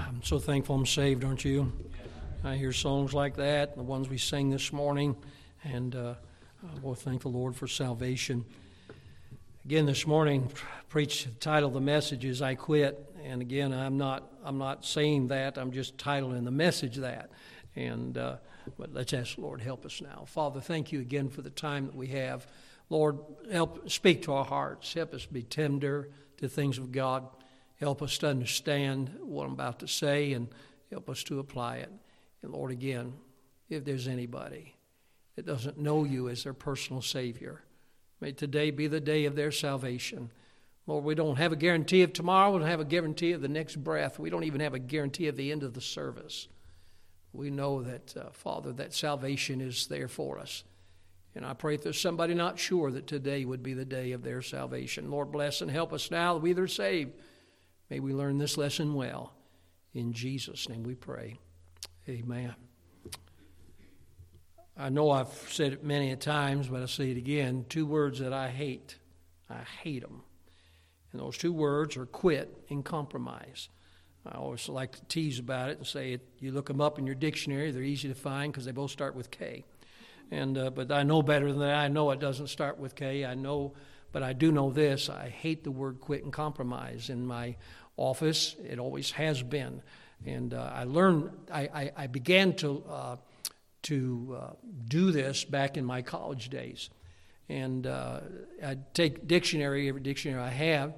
I'm so thankful I'm saved, aren't you? I hear songs like that, the ones we sang this morning, and uh, I will thank the Lord for salvation. Again, this morning, preach the title of the message is "I Quit," and again, I'm not I'm not saying that. I'm just titling the message that. And uh, but let's ask the Lord help us now, Father. Thank you again for the time that we have. Lord, help speak to our hearts. Help us be tender to things of God. Help us to understand what I'm about to say and help us to apply it. And Lord, again, if there's anybody that doesn't know you as their personal Savior, may today be the day of their salvation. Lord, we don't have a guarantee of tomorrow. We don't have a guarantee of the next breath. We don't even have a guarantee of the end of the service. We know that, uh, Father, that salvation is there for us. And I pray if there's somebody not sure that today would be the day of their salvation. Lord, bless and help us now that we are saved. May we learn this lesson well. In Jesus' name we pray. Amen. I know I've said it many times, but I'll say it again. Two words that I hate. I hate them. And those two words are quit and compromise. I always like to tease about it and say it, you look them up in your dictionary, they're easy to find because they both start with K. And, uh, but I know better than that. I know it doesn't start with K. I know but I do know this I hate the word quit and compromise. In my office, it always has been. And uh, I learned, I, I, I began to, uh, to uh, do this back in my college days. And uh, I'd take dictionary, every dictionary I have,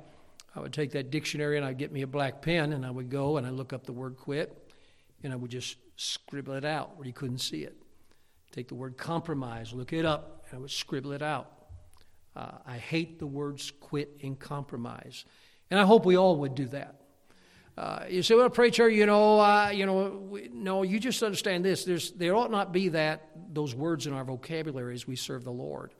I would take that dictionary and I'd get me a black pen and I would go and I'd look up the word quit and I would just scribble it out where you couldn't see it. Take the word compromise, look it up, and I would scribble it out. Uh, I hate the words quit and compromise. And I hope we all would do that. Uh, you say, well, preacher, you know, uh, you know, we, no, you just understand this. There's, there ought not be that those words in our vocabulary as we serve the Lord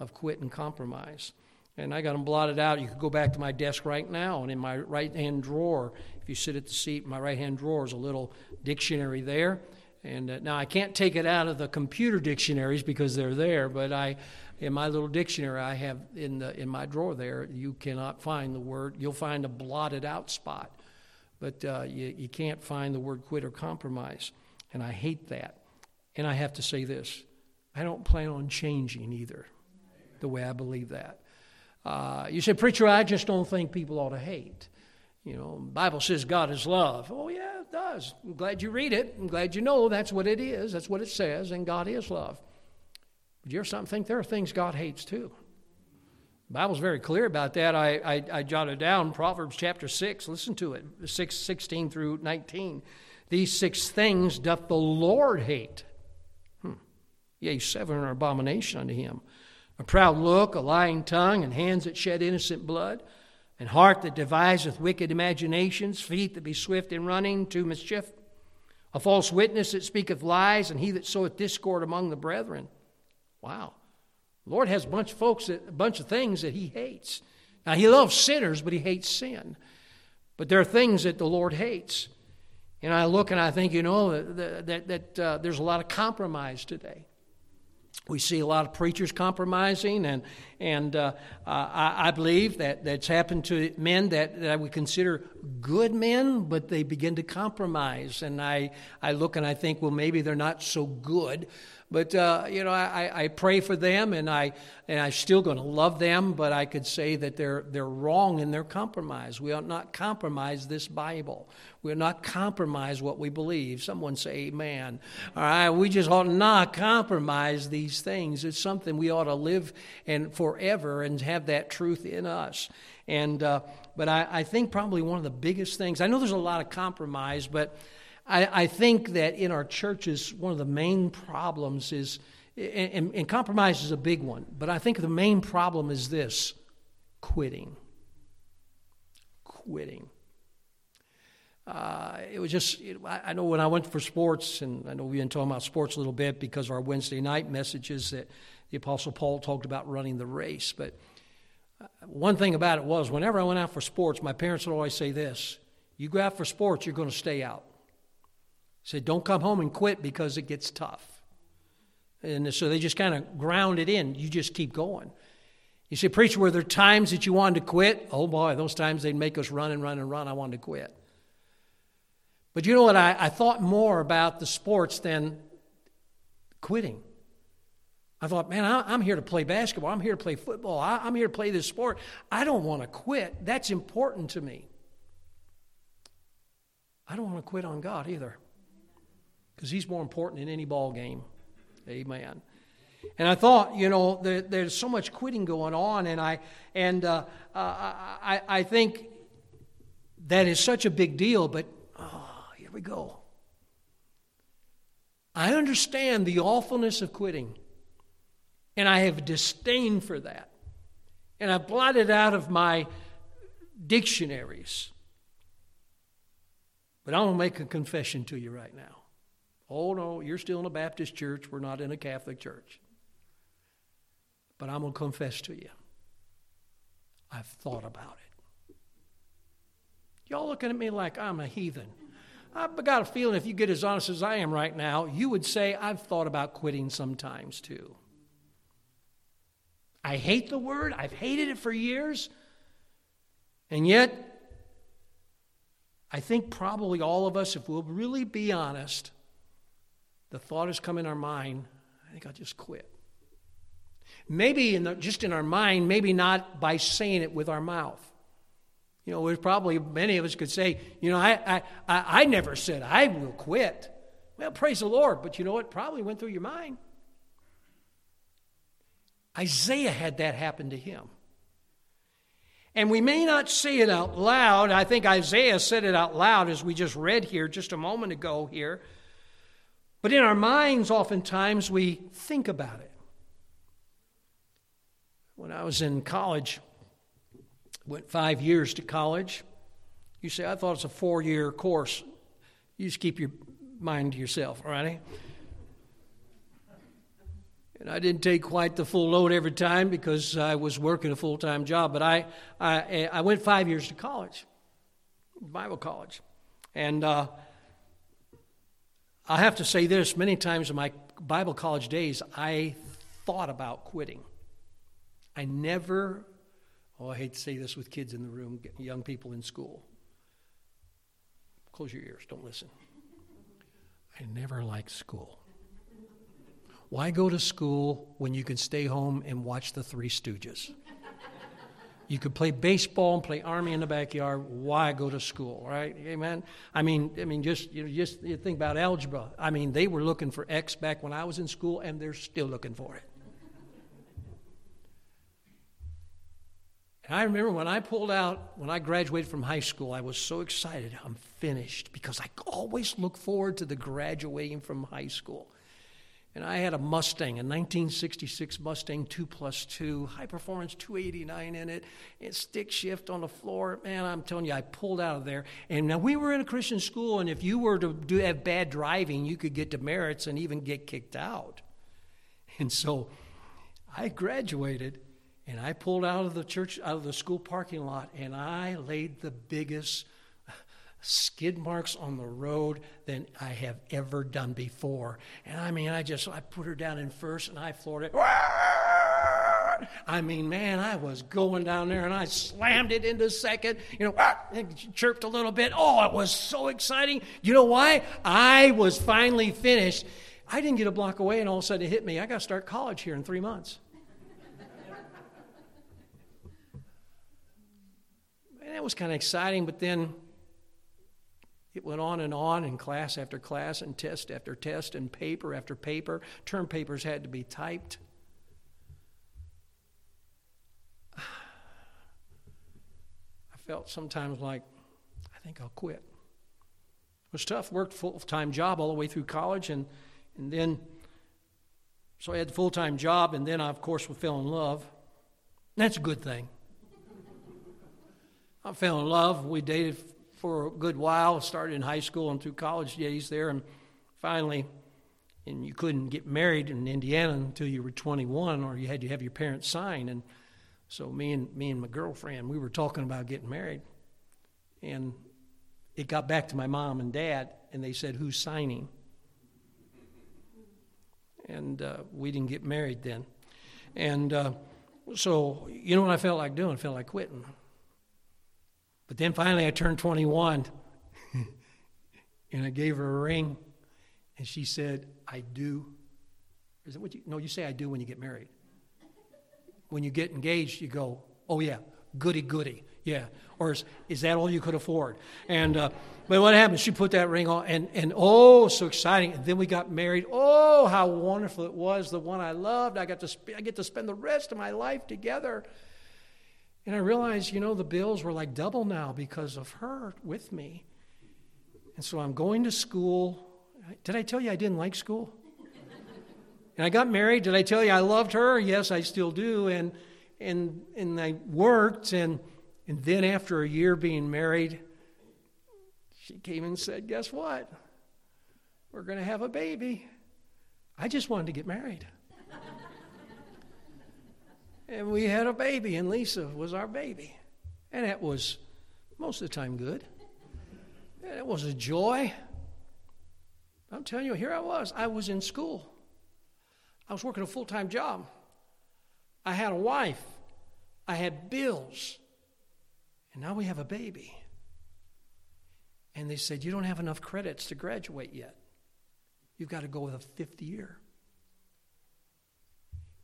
of quit and compromise. And I got them blotted out. You could go back to my desk right now, and in my right hand drawer, if you sit at the seat, my right hand drawer is a little dictionary there. And uh, now I can't take it out of the computer dictionaries because they're there, but I, in my little dictionary I have in the in my drawer there, you cannot find the word. You'll find a blotted out spot, but uh, you you can't find the word quit or compromise, and I hate that. And I have to say this: I don't plan on changing either, the way I believe that. Uh, you say, preacher, I just don't think people ought to hate. You know, Bible says God is love. Oh yeah, it does. I'm glad you read it. I'm glad you know that's what it is. That's what it says, and God is love. But you ever something think there are things God hates too? The Bible's very clear about that. I, I, I jotted down Proverbs chapter 6. Listen to it 6, 16 through 19. These six things doth the Lord hate. Hmm. Yea, seven are abomination unto him a proud look, a lying tongue, and hands that shed innocent blood and heart that deviseth wicked imaginations, feet that be swift in running to mischief, a false witness that speaketh lies, and he that soweth discord among the brethren. Wow. Lord has a bunch of folks, that, a bunch of things that he hates. Now, he loves sinners, but he hates sin. But there are things that the Lord hates. And I look and I think, you know, that, that, that uh, there's a lot of compromise today. We see a lot of preachers compromising, and, and uh, I, I, believe that that's happened to men that, that we consider good men, but they begin to compromise. And I, I look and I think, well, maybe they're not so good. But uh, you know, I, I pray for them, and I and I'm still going to love them. But I could say that they're they're wrong in their compromise. We ought not compromise this Bible. We ought not compromise what we believe. Someone say Amen. All right, we just ought not compromise these things. It's something we ought to live and forever and have that truth in us. And uh, but I, I think probably one of the biggest things. I know there's a lot of compromise, but I, I think that in our churches, one of the main problems is, and, and compromise is a big one, but I think the main problem is this quitting. Quitting. Uh, it was just, it, I know when I went for sports, and I know we've been talking about sports a little bit because of our Wednesday night messages that the Apostle Paul talked about running the race. But uh, one thing about it was, whenever I went out for sports, my parents would always say this you go out for sports, you're going to stay out. Said, don't come home and quit because it gets tough. And so they just kind of ground it in. You just keep going. You say, Preacher, were there times that you wanted to quit? Oh boy, those times they'd make us run and run and run. I wanted to quit. But you know what? I, I thought more about the sports than quitting. I thought, man, I, am here to play basketball. I'm here to play football. I'm here to play this sport. I don't want to quit. That's important to me. I don't want to quit on God either because He's more important in any ball game. Amen. And I thought, you know, there, there's so much quitting going on, and I and uh, uh, I, I think that is such a big deal. But oh, here we go. I understand the awfulness of quitting, and I have disdain for that, and I've blotted out of my dictionaries. But I want to make a confession to you right now. Oh, no, you're still in a Baptist church. We're not in a Catholic church. But I'm going to confess to you. I've thought about it. Y'all looking at me like I'm a heathen. I've got a feeling if you get as honest as I am right now, you would say, I've thought about quitting sometimes too. I hate the word, I've hated it for years. And yet, I think probably all of us, if we'll really be honest, the thought has come in our mind, I think I'll just quit. Maybe in the, just in our mind, maybe not by saying it with our mouth. You know, there's probably many of us could say, you know, I, I, I, I never said I will quit. Well, praise the Lord, but you know what? Probably went through your mind. Isaiah had that happen to him. And we may not say it out loud. I think Isaiah said it out loud as we just read here just a moment ago here. But in our minds, oftentimes we think about it. When I was in college, went five years to college. You say, I thought it's a four year course. You just keep your mind to yourself, all right? And I didn't take quite the full load every time because I was working a full time job. But I, I, I went five years to college, Bible college. And uh, I have to say this many times in my Bible college days, I thought about quitting. I never, oh, I hate to say this with kids in the room, young people in school. Close your ears, don't listen. I never liked school. Why go to school when you can stay home and watch the Three Stooges? You could play baseball and play army in the backyard. Why go to school, right? Amen. I mean, I mean, just you know, just you think about algebra. I mean, they were looking for X back when I was in school, and they're still looking for it. And I remember when I pulled out, when I graduated from high school, I was so excited. I'm finished because I always look forward to the graduating from high school. And I had a Mustang, a 1966 Mustang 2 plus 2, high performance 289 in it, and stick shift on the floor. Man, I'm telling you, I pulled out of there. And now we were in a Christian school, and if you were to do, have bad driving, you could get demerits and even get kicked out. And so I graduated, and I pulled out of the church, out of the school parking lot, and I laid the biggest skid marks on the road than I have ever done before. And I mean, I just, I put her down in first and I floored it. I mean, man, I was going down there and I slammed it into second, you know, and chirped a little bit. Oh, it was so exciting. You know why? I was finally finished. I didn't get a block away and all of a sudden it hit me. I got to start college here in three months. and that was kind of exciting, but then it went on and on in class after class and test after test and paper after paper. Term papers had to be typed. I felt sometimes like, I think I'll quit. It was tough. Worked full time job all the way through college, and, and then, so I had the full time job, and then I, of course, fell in love. That's a good thing. I fell in love. We dated for a good while. Started in high school and through college days there, and finally, and you couldn't get married in Indiana until you were 21, or you had to have your parents sign. And so me and me and my girlfriend, we were talking about getting married, and it got back to my mom and dad, and they said, "Who's signing?" And uh, we didn't get married then, and uh, so you know what I felt like doing? I felt like quitting. But then finally I turned 21. And I gave her a ring, and she said, I do. Is that what you? No, you say I do when you get married. When you get engaged, you go, oh yeah, goody goody, yeah. Or is, is that all you could afford? And uh, but what happened? She put that ring on, and and oh, so exciting! And then we got married. Oh, how wonderful it was! The one I loved. I got to sp- I get to spend the rest of my life together. And I realized, you know, the bills were like double now because of her with me. And so I'm going to school. Did I tell you I didn't like school? And I got married. Did I tell you I loved her? Yes, I still do. And and and I worked and and then after a year being married, she came and said, "Guess what? We're going to have a baby." I just wanted to get married. And we had a baby, and Lisa was our baby. And it was most of the time good. And it was a joy. I'm telling you, here I was. I was in school. I was working a full time job. I had a wife. I had bills. And now we have a baby. And they said, You don't have enough credits to graduate yet. You've got to go with a fifth year.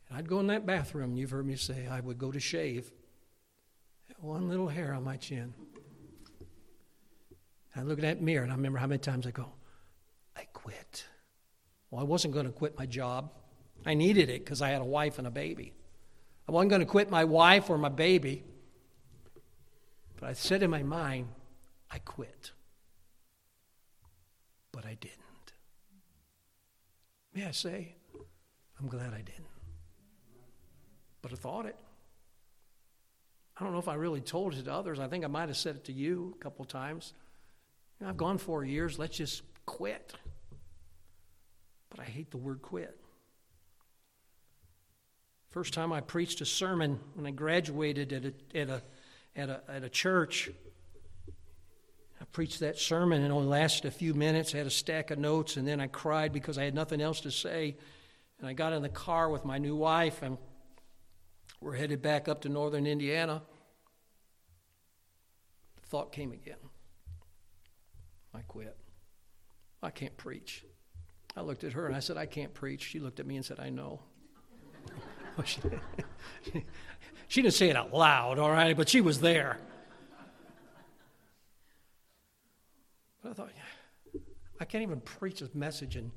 And I'd go in that bathroom, you've heard me say, I would go to shave. One little hair on my chin. I look at that mirror and I remember how many times I go, I quit. Well, I wasn't going to quit my job. I needed it because I had a wife and a baby. I wasn't going to quit my wife or my baby. But I said in my mind, I quit. But I didn't. May I say, I'm glad I didn't. But I thought it. I don't know if I really told it to others. I think I might have said it to you a couple times. You know, I've gone four years. Let's just quit. But I hate the word quit. First time I preached a sermon when I graduated at a, at a, at a, at a church. I preached that sermon and it only lasted a few minutes. I had a stack of notes and then I cried because I had nothing else to say. And I got in the car with my new wife and we're headed back up to northern Indiana. The thought came again. I quit. I can't preach. I looked at her and I said, I can't preach. She looked at me and said, I know. she didn't say it out loud, all right, but she was there. But I thought, I can't even preach this message and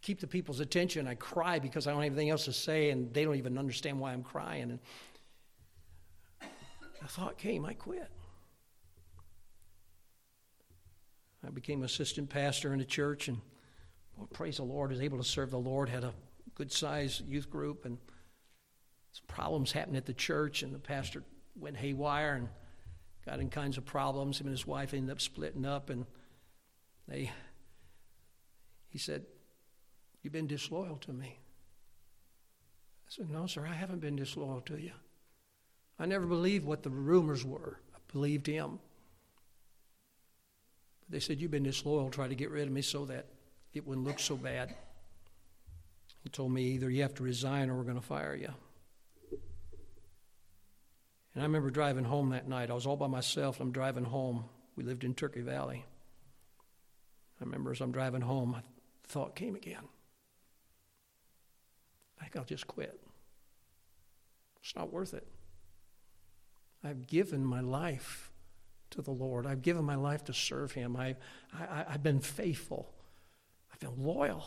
keep the people's attention. I cry because I don't have anything else to say, and they don't even understand why I'm crying. And a thought came, I quit. I became assistant pastor in a church, and well, praise the Lord, was able to serve the Lord. Had a good sized youth group, and some problems happened at the church, and the pastor went haywire and got in kinds of problems. Him and his wife ended up splitting up, and they. He said, You've been disloyal to me. I said, No, sir, I haven't been disloyal to you. I never believed what the rumors were. I believed him. But they said, You've been disloyal, try to get rid of me so that it wouldn't look so bad. He told me either you have to resign or we're going to fire you. And I remember driving home that night. I was all by myself. I'm driving home. We lived in Turkey Valley. I remember as I'm driving home, a thought came again. I think I'll just quit. It's not worth it. I've given my life to the Lord. I've given my life to serve Him. I, I, I've been faithful. I've been loyal.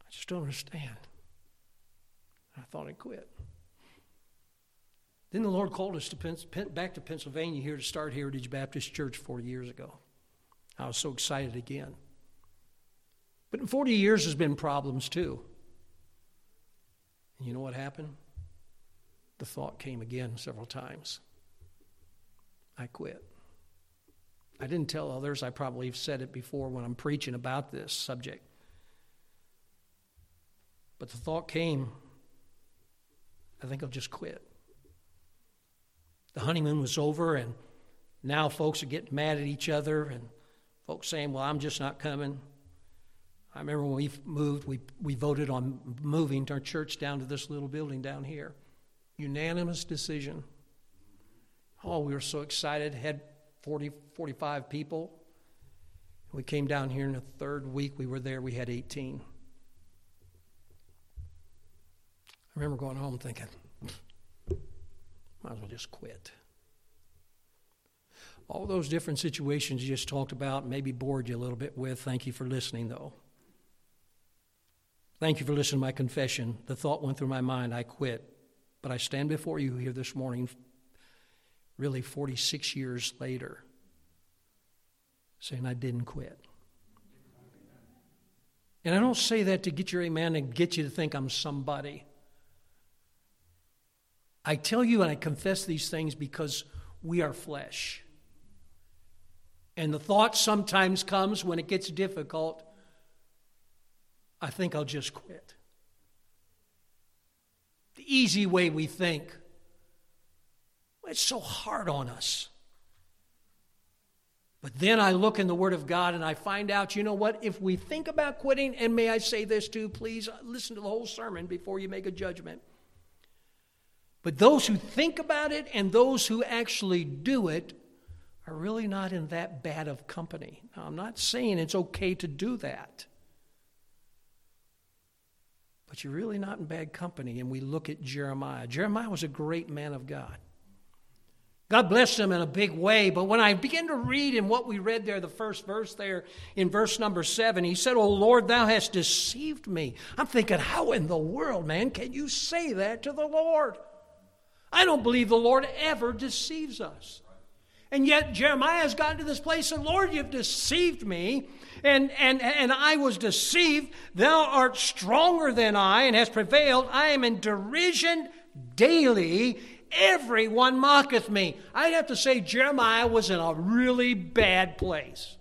I just don't understand. I thought I'd quit. Then the Lord called us to back to Pennsylvania here to start Heritage Baptist Church 40 years ago. I was so excited again. But in 40 years, there's been problems too. You know what happened? The thought came again several times. I quit. I didn't tell others. I probably have said it before when I'm preaching about this subject. But the thought came I think I'll just quit. The honeymoon was over, and now folks are getting mad at each other, and folks saying, Well, I'm just not coming. I remember when we moved, we, we voted on moving our church down to this little building down here. Unanimous decision. Oh, we were so excited. Had 40, 45 people. We came down here in the third week we were there, we had 18. I remember going home thinking, might as well just quit. All those different situations you just talked about, maybe bored you a little bit with. Thank you for listening, though. Thank you for listening to my confession. The thought went through my mind, I quit. But I stand before you here this morning, really 46 years later, saying I didn't quit. And I don't say that to get your amen and get you to think I'm somebody. I tell you and I confess these things because we are flesh. And the thought sometimes comes when it gets difficult I think I'll just quit. The easy way we think. It's so hard on us. But then I look in the Word of God and I find out, you know what? If we think about quitting, and may I say this too, please uh, listen to the whole sermon before you make a judgment. But those who think about it and those who actually do it are really not in that bad of company. Now, I'm not saying it's okay to do that. But you're really not in bad company. And we look at Jeremiah. Jeremiah was a great man of God. God blessed him in a big way. But when I begin to read in what we read there, the first verse there in verse number seven, he said, Oh Lord, thou hast deceived me. I'm thinking, how in the world, man, can you say that to the Lord? I don't believe the Lord ever deceives us. And yet Jeremiah has gotten to this place and Lord, you've deceived me, and, and, and I was deceived. Thou art stronger than I and hast prevailed. I am in derision daily. Everyone mocketh me. I'd have to say Jeremiah was in a really bad place.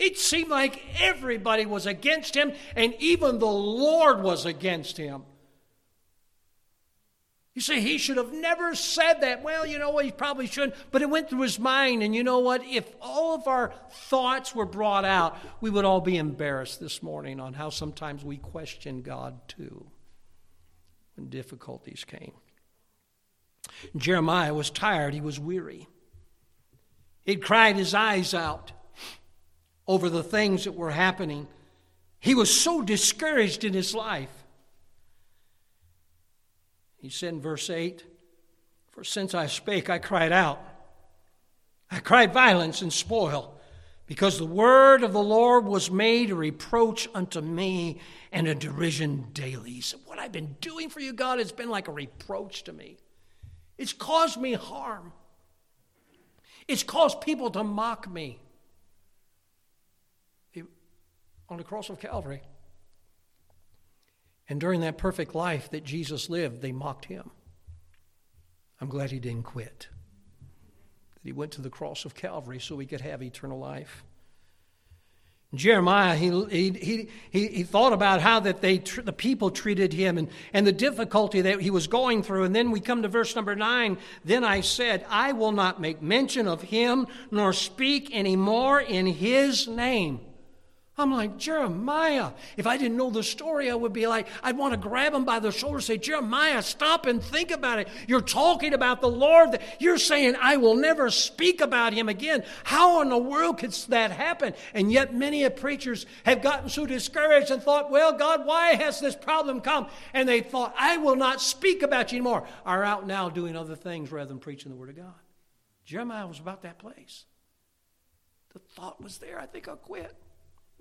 It seemed like everybody was against him, and even the Lord was against him. You say he should have never said that. Well, you know what? He probably shouldn't, but it went through his mind. And you know what? If all of our thoughts were brought out, we would all be embarrassed this morning on how sometimes we question God too when difficulties came. Jeremiah was tired, he was weary. He'd cried his eyes out over the things that were happening. He was so discouraged in his life. He said in verse 8, For since I spake, I cried out. I cried violence and spoil, because the word of the Lord was made a reproach unto me and a derision daily. He said, What I've been doing for you, God, has been like a reproach to me. It's caused me harm. It's caused people to mock me. On the cross of Calvary, and during that perfect life that Jesus lived, they mocked him. I'm glad he didn't quit. That he went to the cross of Calvary so he could have eternal life. Jeremiah, he, he, he, he thought about how that they, the people treated him and, and the difficulty that he was going through. And then we come to verse number nine. Then I said, I will not make mention of him nor speak any more in his name. I'm like, Jeremiah, if I didn't know the story, I would be like, I'd want to grab him by the shoulder and say, Jeremiah, stop and think about it. You're talking about the Lord. You're saying, I will never speak about him again. How in the world could that happen? And yet, many of preachers have gotten so discouraged and thought, well, God, why has this problem come? And they thought, I will not speak about you anymore, are out now doing other things rather than preaching the Word of God. Jeremiah was about that place. The thought was there, I think I'll quit.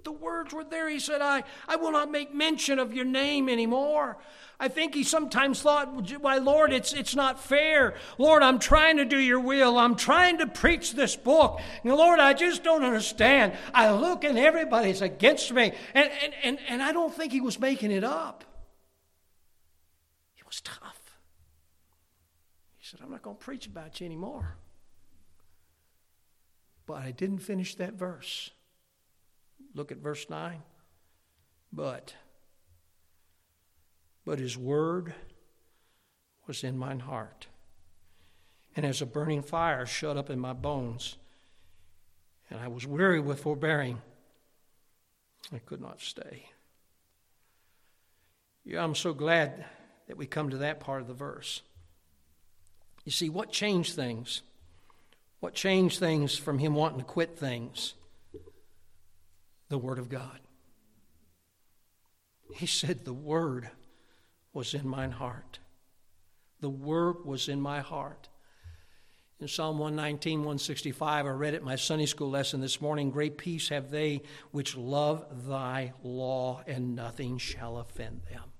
The words were there. He said, I, I will not make mention of your name anymore. I think he sometimes thought, Why, Lord, it's, it's not fair. Lord, I'm trying to do your will. I'm trying to preach this book. And Lord, I just don't understand. I look and everybody's against me. And, and, and, and I don't think he was making it up. He was tough. He said, I'm not going to preach about you anymore. But I didn't finish that verse. Look at verse 9. But, but his word was in mine heart, and as a burning fire shut up in my bones, and I was weary with forbearing. I could not stay. Yeah, I'm so glad that we come to that part of the verse. You see, what changed things? What changed things from him wanting to quit things? The Word of God. He said, The Word was in mine heart. The Word was in my heart. In Psalm 119, 165, I read it my Sunday school lesson this morning. Great peace have they which love thy law, and nothing shall offend them.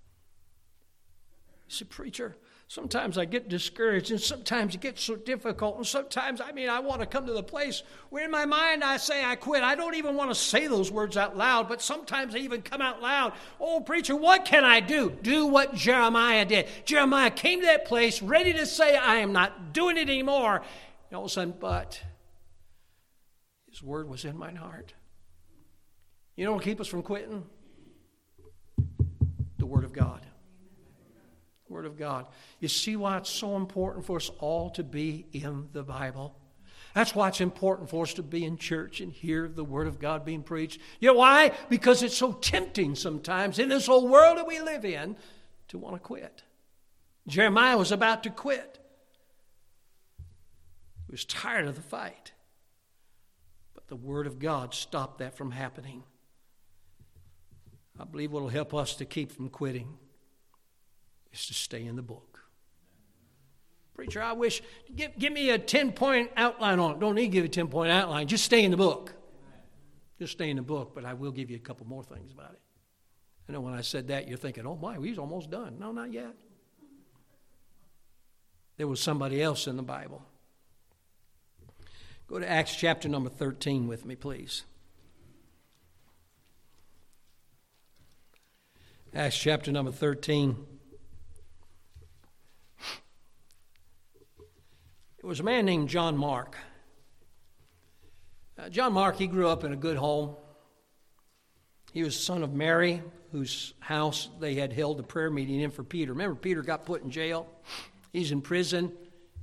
You see, preacher, sometimes I get discouraged, and sometimes it gets so difficult, and sometimes, I mean, I want to come to the place where in my mind I say I quit. I don't even want to say those words out loud, but sometimes they even come out loud. Oh, preacher, what can I do? Do what Jeremiah did. Jeremiah came to that place ready to say, I am not doing it anymore. And all of a sudden, but his word was in mine heart. You know what keep us from quitting? The Word of God. Word of God. You see why it's so important for us all to be in the Bible? That's why it's important for us to be in church and hear the Word of God being preached. You know why? Because it's so tempting sometimes in this whole world that we live in to want to quit. Jeremiah was about to quit he was tired of the fight. But the Word of God stopped that from happening. I believe what will help us to keep from quitting is to stay in the book. Preacher, I wish, give, give me a 10 point outline on it. Don't need to give you a 10 point outline. Just stay in the book. Just stay in the book, but I will give you a couple more things about it. I know when I said that, you're thinking, oh my, he's almost done. No, not yet. There was somebody else in the Bible Go to Acts chapter number 13 with me, please. Acts chapter number 13. It was a man named John Mark. Uh, John Mark, he grew up in a good home. He was son of Mary, whose house they had held a prayer meeting in for Peter. Remember, Peter got put in jail. He's in prison,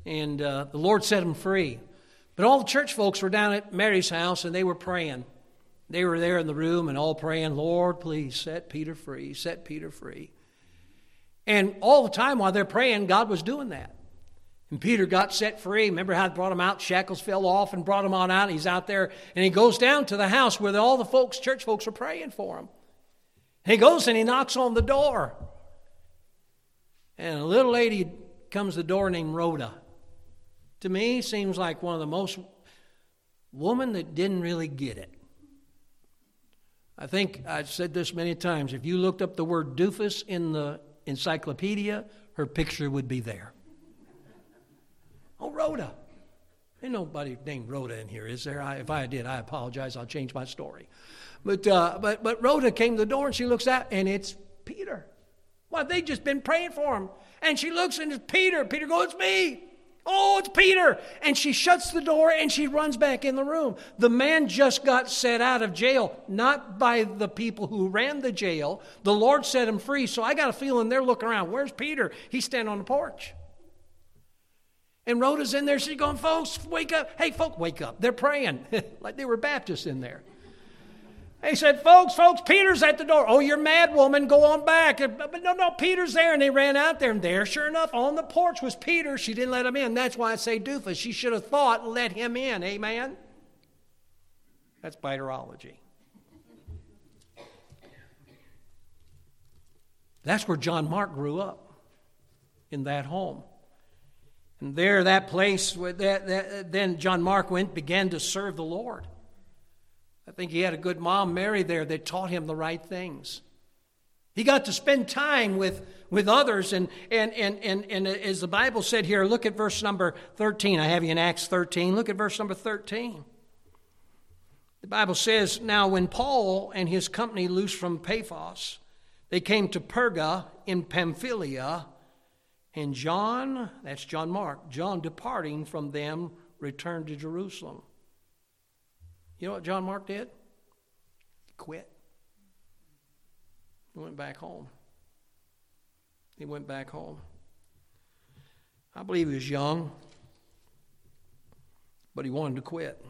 and uh, the Lord set him free. But all the church folks were down at Mary's house and they were praying. They were there in the room and all praying, Lord, please set Peter free, set Peter free. And all the time while they're praying, God was doing that. And Peter got set free. Remember how they brought him out? Shackles fell off and brought him on out. He's out there and he goes down to the house where all the folks, church folks, are praying for him. He goes and he knocks on the door. And a little lady comes to the door named Rhoda to me seems like one of the most woman that didn't really get it. I think I've said this many times. If you looked up the word doofus in the encyclopedia, her picture would be there. Oh, Rhoda. Ain't nobody named Rhoda in here, is there? I, if I did, I apologize. I'll change my story. But, uh, but, but Rhoda came to the door and she looks out, and it's Peter. Well, they just been praying for him. And she looks and it's Peter. Peter goes, It's me. Oh, it's Peter. And she shuts the door and she runs back in the room. The man just got set out of jail, not by the people who ran the jail. The Lord set him free. So I got a feeling they're looking around. Where's Peter? He's standing on the porch. And Rhoda's in there. She's going, folks, wake up. Hey, folks, wake up. They're praying like they were Baptists in there. He said, Folks, folks, Peter's at the door. Oh, you're mad, woman. Go on back. But no, no, Peter's there. And they ran out there, and there, sure enough, on the porch was Peter. She didn't let him in. That's why I say doofus. She should have thought, let him in. Amen? That's biterology. That's where John Mark grew up, in that home. And there, that place, that, that, then John Mark went, began to serve the Lord. I think he had a good mom, Mary, there that taught him the right things. He got to spend time with, with others. And, and, and, and, and as the Bible said here, look at verse number 13. I have you in Acts 13. Look at verse number 13. The Bible says, Now when Paul and his company loosed from Paphos, they came to Perga in Pamphylia, and John, that's John Mark, John departing from them, returned to Jerusalem. You know what John Mark did? He quit. He went back home. He went back home. I believe he was young, but he wanted to quit.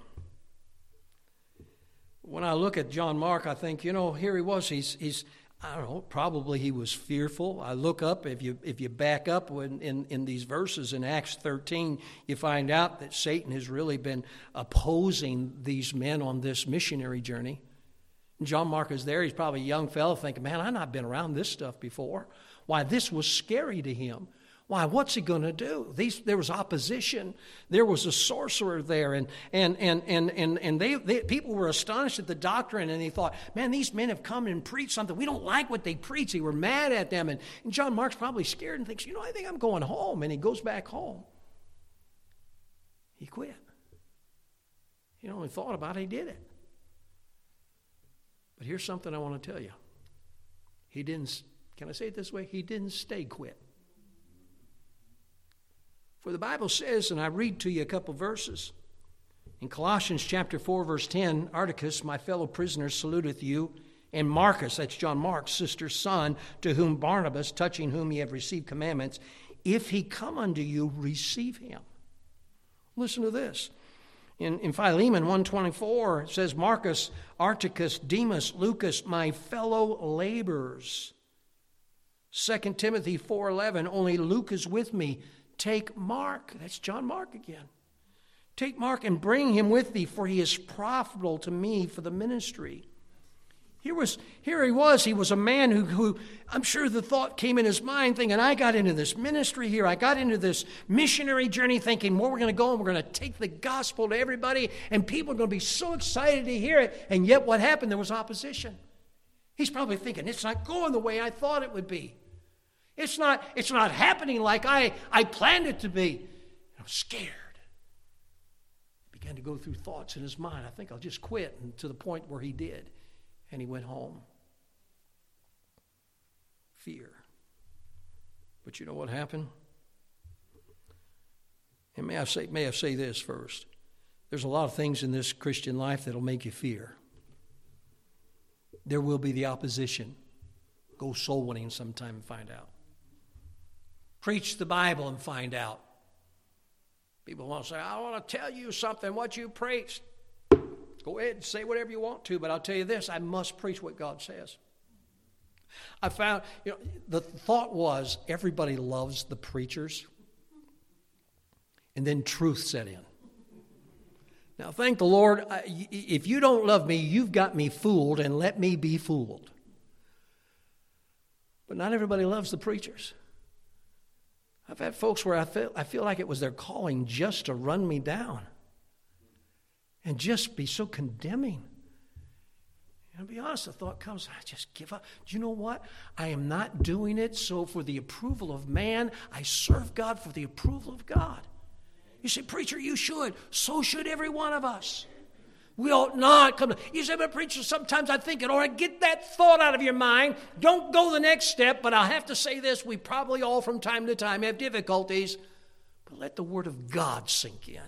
When I look at John Mark, I think, you know, here he was. He's, he's I don't know, probably he was fearful. I look up, if you, if you back up in, in, in, these verses in Acts 13, you find out that Satan has really been opposing these men on this missionary journey. John Mark is there. He's probably a young fellow thinking, man, I've not been around this stuff before. Why, this was scary to him. Why, what's he going to do? These, there was opposition. There was a sorcerer there, and, and, and, and, and, and they, they, people were astonished at the doctrine, and they thought, man, these men have come and preached something. We don't like what they preach. They were mad at them. And, and John Mark's probably scared and thinks, you know, I think I'm going home. And he goes back home. He quit. He only thought about it, he did it. But here's something I want to tell you. He didn't, can I say it this way? He didn't stay quit. For the Bible says, and I read to you a couple verses. In Colossians chapter 4, verse 10, Articus, my fellow prisoner, saluteth you, and Marcus, that's John Mark's sister's son, to whom Barnabas, touching whom ye have received commandments, if he come unto you, receive him. Listen to this. In, in Philemon 124, it says, Marcus, Articus, Demas, Lucas, my fellow laborers. 2 Timothy 4.11, only Luke is with me. Take Mark. That's John Mark again. Take Mark and bring him with thee, for he is profitable to me for the ministry. Here, was, here he was. He was a man who, who, I'm sure the thought came in his mind thinking, I got into this ministry here. I got into this missionary journey thinking, well, we're going to go and we're going to take the gospel to everybody, and people are going to be so excited to hear it. And yet, what happened? There was opposition. He's probably thinking, it's not going the way I thought it would be. It's not, it's not happening like I, I planned it to be. I'm scared. He began to go through thoughts in his mind. I think I'll just quit, and to the point where he did and he went home. Fear. But you know what happened? And may I say, may I say this first? There's a lot of things in this Christian life that'll make you fear. There will be the opposition. Go soul winning sometime and find out. Preach the Bible and find out. People want to say, I want to tell you something, what you preached. Go ahead and say whatever you want to, but I'll tell you this I must preach what God says. I found, you know, the thought was everybody loves the preachers, and then truth set in. Now, thank the Lord, if you don't love me, you've got me fooled, and let me be fooled. But not everybody loves the preachers. I've had folks where I feel, I feel like it was their calling just to run me down and just be so condemning. And be honest, the thought comes, I just give up. Do you know what? I am not doing it so for the approval of man. I serve God for the approval of God. You say, Preacher, you should. So should every one of us. We ought not come. To, you say, but preacher, sometimes I think it. Right, get that thought out of your mind. Don't go the next step. But I have to say this: we probably all, from time to time, have difficulties. But let the Word of God sink in.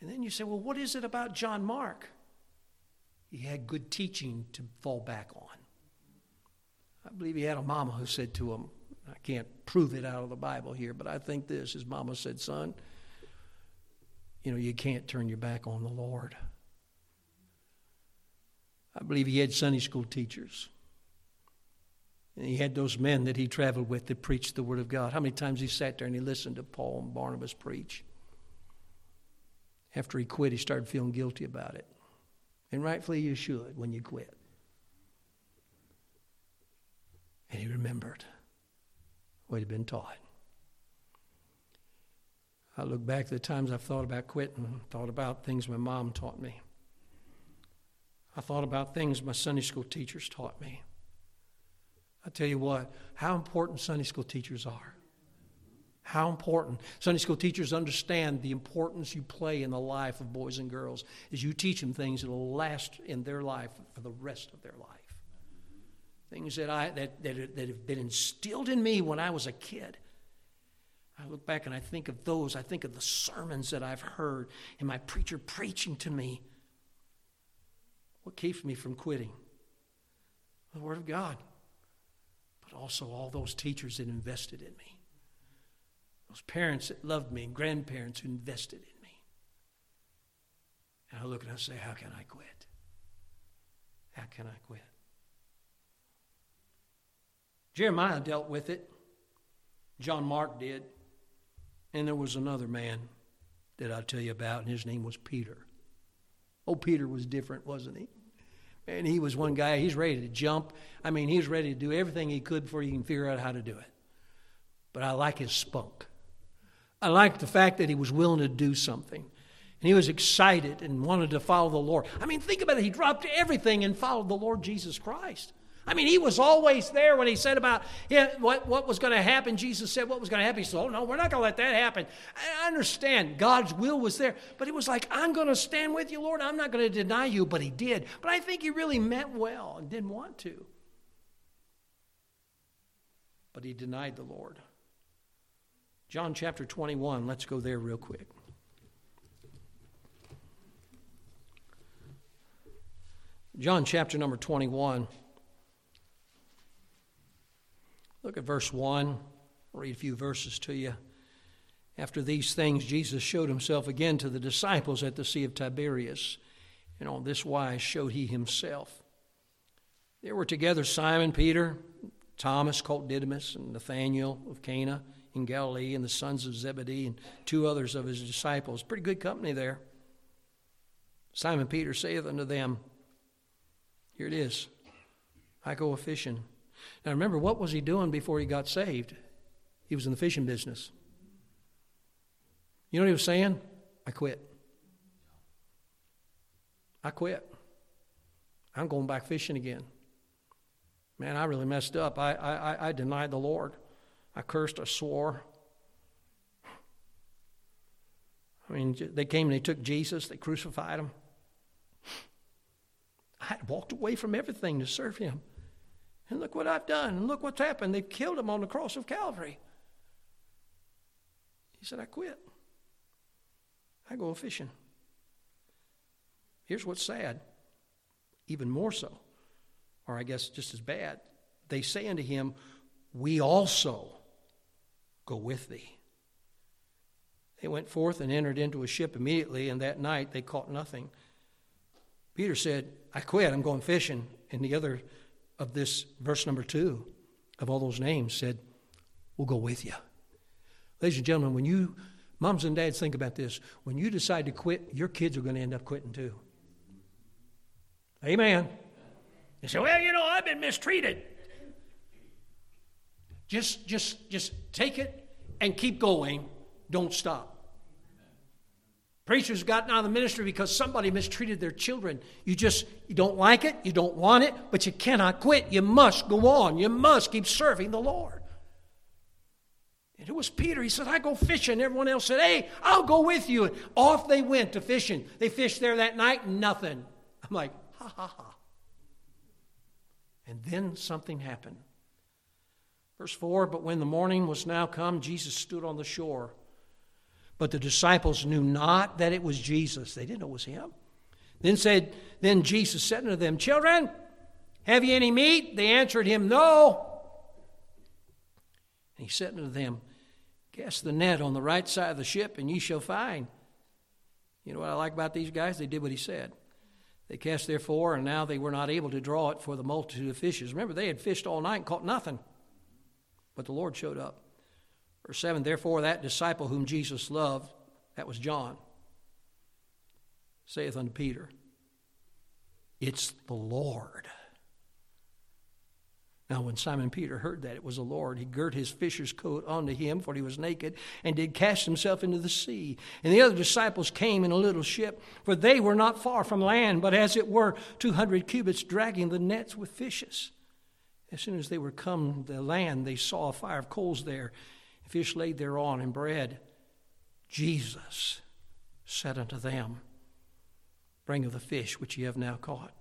And then you say, well, what is it about John Mark? He had good teaching to fall back on. I believe he had a mama who said to him, I can't prove it out of the Bible here, but I think this his mama said, Son, you know, you can't turn your back on the Lord. I believe he had Sunday school teachers. And he had those men that he traveled with that preached the Word of God. How many times he sat there and he listened to Paul and Barnabas preach? After he quit, he started feeling guilty about it. And rightfully, you should when you quit. And he remembered what he'd been taught. I look back at the times I've thought about quitting, thought about things my mom taught me. I thought about things my Sunday school teachers taught me. I tell you what, how important Sunday school teachers are. How important. Sunday school teachers understand the importance you play in the life of boys and girls as you teach them things that will last in their life for the rest of their life. Things that, I, that, that, that have been instilled in me when I was a kid. I look back and I think of those. I think of the sermons that I've heard and my preacher preaching to me. What keeps me from quitting? The Word of God, but also all those teachers that invested in me. Those parents that loved me and grandparents who invested in me. And I look and I say, How can I quit? How can I quit? Jeremiah dealt with it. John Mark did. And there was another man that I'll tell you about, and his name was Peter. Oh, Peter was different, wasn't he? And he was one guy, he's ready to jump. I mean, he's ready to do everything he could before he can figure out how to do it. But I like his spunk. I like the fact that he was willing to do something. And he was excited and wanted to follow the Lord. I mean, think about it. He dropped everything and followed the Lord Jesus Christ. I mean, he was always there when he said about what, what was going to happen. Jesus said what was going to happen. He said, Oh, no, we're not going to let that happen. I understand God's will was there, but it was like, I'm going to stand with you, Lord. I'm not going to deny you, but he did. But I think he really meant well and didn't want to. But he denied the Lord. John chapter 21, let's go there real quick. John chapter number 21. Look at verse 1. I'll read a few verses to you. After these things, Jesus showed himself again to the disciples at the Sea of Tiberias, and on this wise showed he himself. There were together Simon Peter, Thomas called Didymus, and Nathanael of Cana in Galilee, and the sons of Zebedee, and two others of his disciples. Pretty good company there. Simon Peter saith unto them, Here it is, I go a fishing. Now remember, what was he doing before he got saved? He was in the fishing business. You know what he was saying? I quit. I quit. I'm going back fishing again. Man, I really messed up. I, I, I denied the Lord. I cursed, I swore. I mean, they came and they took Jesus, they crucified him. I had walked away from everything to serve him. And look what I've done. And look what's happened. They've killed him on the cross of Calvary. He said, I quit. I go fishing. Here's what's sad, even more so, or I guess just as bad. They say unto him, We also go with thee. They went forth and entered into a ship immediately, and that night they caught nothing. Peter said, I quit, I'm going fishing. And the other of this verse number two of all those names said, We'll go with you. Ladies and gentlemen, when you, moms and dads, think about this. When you decide to quit, your kids are going to end up quitting too. Amen. You say, Well, you know, I've been mistreated. Just, just, just take it and keep going. Don't stop. Preachers gotten out of the ministry because somebody mistreated their children. You just you don't like it, you don't want it, but you cannot quit. You must go on. You must keep serving the Lord. And it was Peter. He said, I go fishing. Everyone else said, Hey, I'll go with you. And off they went to fishing. They fished there that night, nothing. I'm like, ha ha ha. And then something happened. Verse 4 But when the morning was now come, Jesus stood on the shore. But the disciples knew not that it was Jesus. They didn't know it was him. Then said, then Jesus said unto them, Children, have ye any meat? They answered him, No. And he said unto them, Cast the net on the right side of the ship, and ye shall find. You know what I like about these guys? They did what he said. They cast therefore, and now they were not able to draw it for the multitude of fishes. Remember, they had fished all night and caught nothing. But the Lord showed up. Verse 7 Therefore, that disciple whom Jesus loved, that was John, saith unto Peter, It's the Lord. Now, when Simon Peter heard that it was the Lord, he girt his fisher's coat onto him, for he was naked, and did cast himself into the sea. And the other disciples came in a little ship, for they were not far from land, but as it were two hundred cubits, dragging the nets with fishes. As soon as they were come to land, they saw a fire of coals there fish laid thereon, and bread. Jesus said unto them, Bring of the fish which ye have now caught.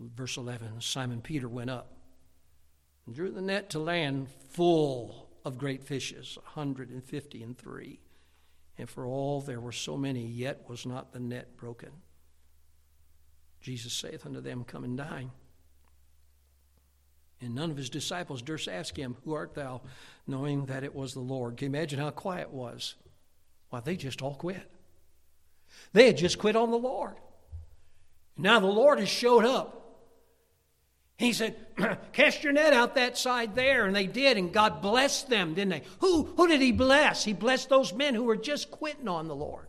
Verse 11 Simon Peter went up and drew the net to land full of great fishes, a hundred and fifty and three. And for all there were so many, yet was not the net broken. Jesus saith unto them, Come and dine. And none of his disciples durst ask him, Who art thou? knowing that it was the Lord. Can you imagine how quiet it was? Why, they just all quit. They had just quit on the Lord. Now the Lord has showed up. He said, Cast your net out that side there. And they did, and God blessed them, didn't they? Who, who did He bless? He blessed those men who were just quitting on the Lord.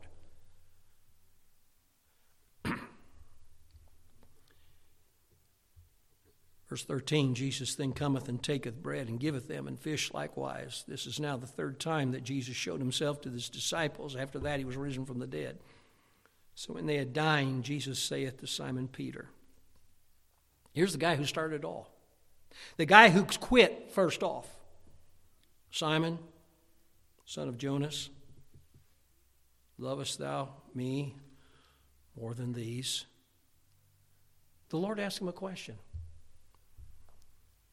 Verse 13 Jesus then cometh and taketh bread and giveth them, and fish likewise. This is now the third time that Jesus showed himself to his disciples. After that, he was risen from the dead. So when they had dined, Jesus saith to Simon Peter, Here's the guy who started it all. The guy who quit first off Simon, son of Jonas, lovest thou me more than these? The Lord asked him a question.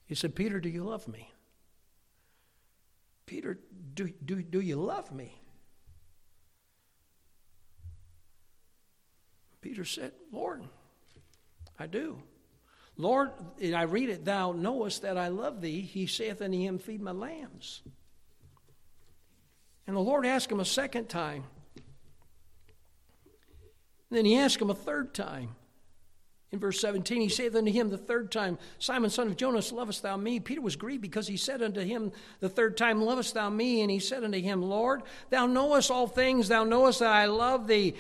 He said, Peter, do you love me? Peter, do, do, do you love me? Peter said, Lord, I do. Lord, I read it, Thou knowest that I love thee. He saith unto him, Feed my lambs. And the Lord asked him a second time. And then he asked him a third time. In verse 17, he saith unto him the third time, Simon, son of Jonas, lovest thou me? Peter was grieved because he said unto him the third time, Lovest thou me? And he said unto him, Lord, thou knowest all things, thou knowest that I love thee.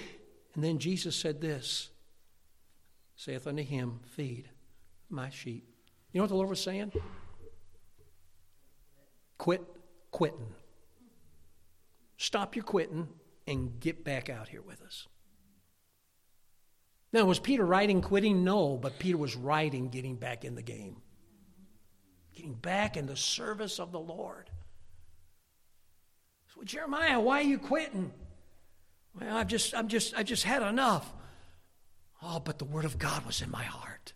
And then Jesus said this, saith unto him, Feed my sheep. You know what the Lord was saying? Quit quitting. Stop your quitting and get back out here with us. Now, was Peter writing quitting? No, but Peter was writing getting back in the game, getting back in the service of the Lord. So, Jeremiah, why are you quitting? Well, I've just, I'm just, I just had enough. Oh, but the word of God was in my heart.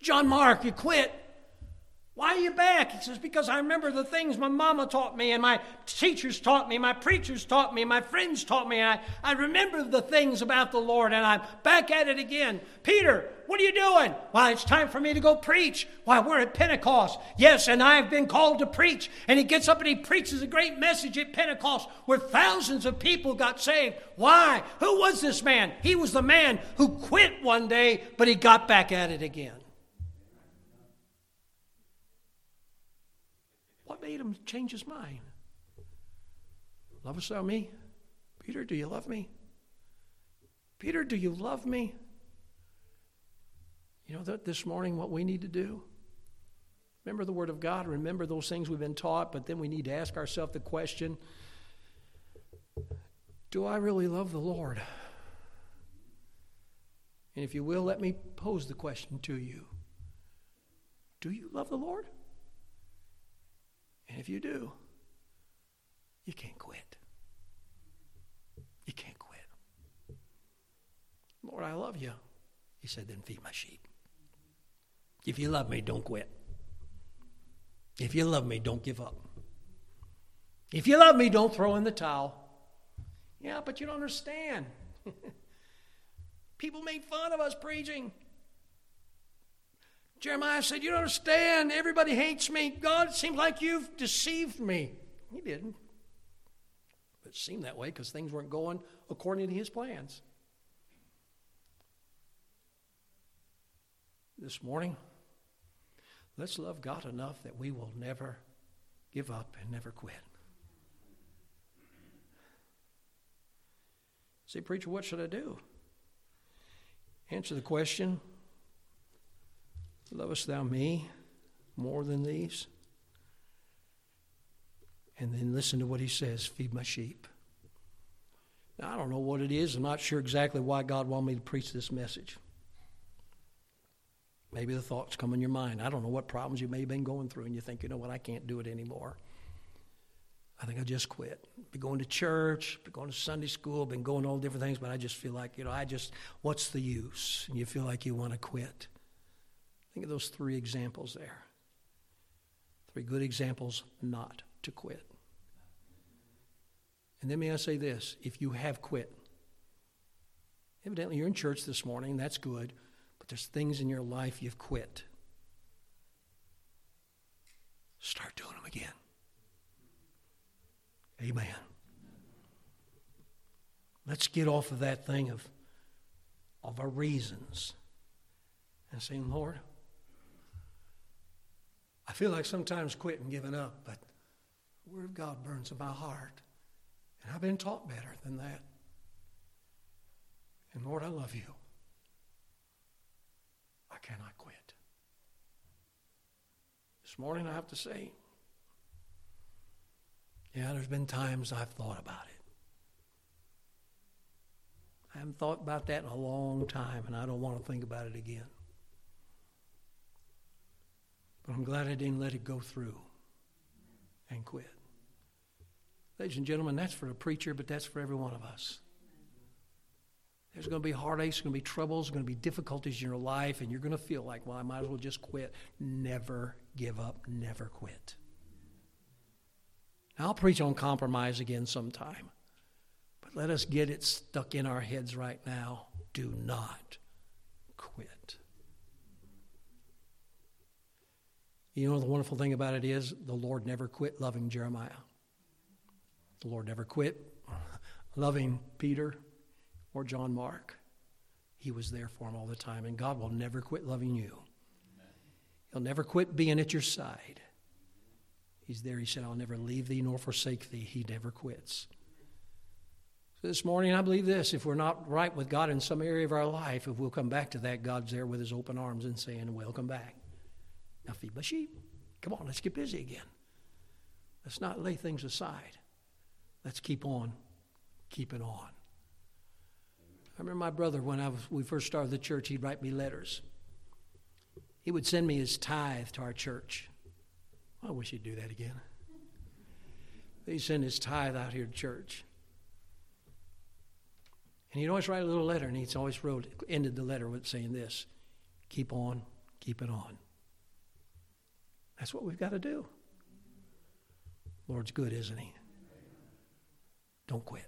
John Mark, you quit. Why are you back? He says, Because I remember the things my mama taught me, and my teachers taught me, my preachers taught me, my friends taught me, and I, I remember the things about the Lord, and I'm back at it again. Peter, what are you doing? Why, it's time for me to go preach. Why, we're at Pentecost. Yes, and I've been called to preach. And he gets up and he preaches a great message at Pentecost where thousands of people got saved. Why? Who was this man? He was the man who quit one day, but he got back at it again. Made him change his mind. Lovest thou me? Peter, do you love me? Peter, do you love me? You know that this morning what we need to do? Remember the Word of God, remember those things we've been taught, but then we need to ask ourselves the question Do I really love the Lord? And if you will, let me pose the question to you Do you love the Lord? And if you do, you can't quit. You can't quit. Lord, I love you. He said, then feed my sheep. If you love me, don't quit. If you love me, don't give up. If you love me, don't throw in the towel. Yeah, but you don't understand. People made fun of us preaching. Jeremiah said, You don't understand. Everybody hates me. God, it seems like you've deceived me. He didn't. But it seemed that way because things weren't going according to his plans. This morning, let's love God enough that we will never give up and never quit. Say, preacher, what should I do? Answer the question Lovest thou me more than these? And then listen to what he says feed my sheep. Now, I don't know what it is. I'm not sure exactly why God wanted me to preach this message. Maybe the thoughts come in your mind. I don't know what problems you may have been going through, and you think, you know what, I can't do it anymore. I think I just quit. Been going to church, been going to Sunday school, been going all different things, but I just feel like, you know, I just, what's the use? And you feel like you want to quit. Think of those three examples there. Three good examples not to quit. And then may I say this if you have quit, evidently you're in church this morning, that's good, but there's things in your life you've quit. Start doing them again. Amen. Let's get off of that thing of, of our reasons and saying, Lord, I feel like sometimes quitting, giving up, but the Word of God burns in my heart. And I've been taught better than that. And Lord, I love you. I cannot quit. This morning, I have to say, yeah, there's been times I've thought about it. I haven't thought about that in a long time, and I don't want to think about it again. But I'm glad I didn't let it go through and quit. Ladies and gentlemen, that's for a preacher, but that's for every one of us. There's going to be heartaches, there's going to be troubles, there's going to be difficulties in your life, and you're going to feel like, well, I might as well just quit. Never give up, never quit. Now, I'll preach on compromise again sometime, but let us get it stuck in our heads right now. Do not quit. You know, the wonderful thing about it is the Lord never quit loving Jeremiah. The Lord never quit loving Peter or John Mark. He was there for him all the time, and God will never quit loving you. He'll never quit being at your side. He's there. He said, I'll never leave thee nor forsake thee. He never quits. So this morning, I believe this if we're not right with God in some area of our life, if we'll come back to that, God's there with his open arms and saying, Welcome back. Now feed my sheep. Come on, let's get busy again. Let's not lay things aside. Let's keep on keeping on. I remember my brother when I was, we first started the church, he'd write me letters. He would send me his tithe to our church. I wish he'd do that again. He'd send his tithe out here to church. And he'd always write a little letter, and he'd always wrote, ended the letter with saying this keep on, keep it on. That's what we've got to do. Lord's good, isn't he? Don't quit.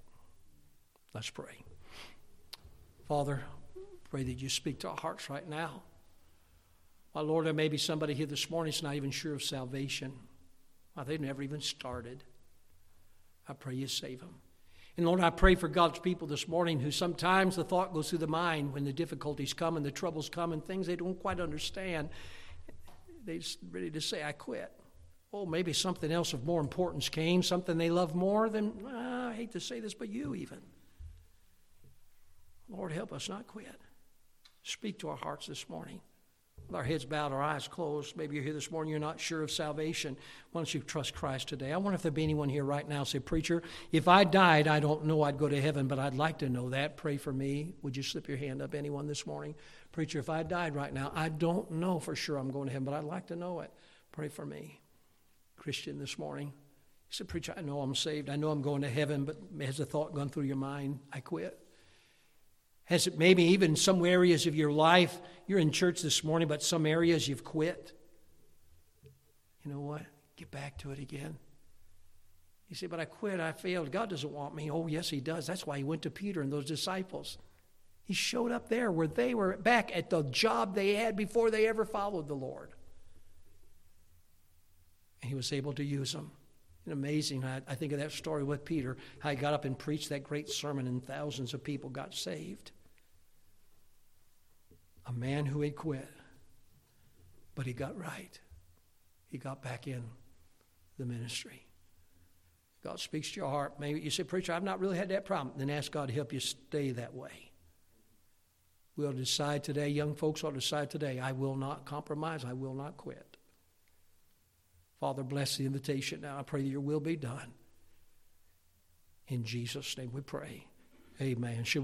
Let's pray. Father, pray that you speak to our hearts right now. My Lord, there may be somebody here this morning that's not even sure of salvation. Well, they've never even started. I pray you save them. And Lord, I pray for God's people this morning who sometimes the thought goes through the mind when the difficulties come and the troubles come and things they don't quite understand. They're ready to say, I quit. Oh, maybe something else of more importance came, something they love more than, I hate to say this, but you even. Lord, help us not quit. Speak to our hearts this morning. With our heads bowed, our eyes closed. Maybe you're here this morning, you're not sure of salvation. Why don't you trust Christ today? I wonder if there'd be anyone here right now say, Preacher, if I died, I don't know I'd go to heaven, but I'd like to know that. Pray for me. Would you slip your hand up, anyone this morning? Preacher, if I died right now, I don't know for sure I'm going to heaven, but I'd like to know it. Pray for me. Christian this morning. You said, Preacher, I know I'm saved. I know I'm going to heaven, but has a thought gone through your mind? I quit. Has it maybe even some areas of your life, you're in church this morning, but some areas you've quit? You know what? Get back to it again. You say, but I quit, I failed. God doesn't want me. Oh, yes, He does. That's why He went to Peter and those disciples. He showed up there where they were back at the job they had before they ever followed the Lord. And He was able to use them. And amazing. I, I think of that story with Peter, how he got up and preached that great sermon, and thousands of people got saved a man who had quit, but he got right. He got back in the ministry. God speaks to your heart. Maybe you say, Preacher, I've not really had that problem. Then ask God to help you stay that way. We'll decide today, young folks will decide today, I will not compromise, I will not quit. Father, bless the invitation now. I pray that your will be done. In Jesus' name we pray. Amen. Should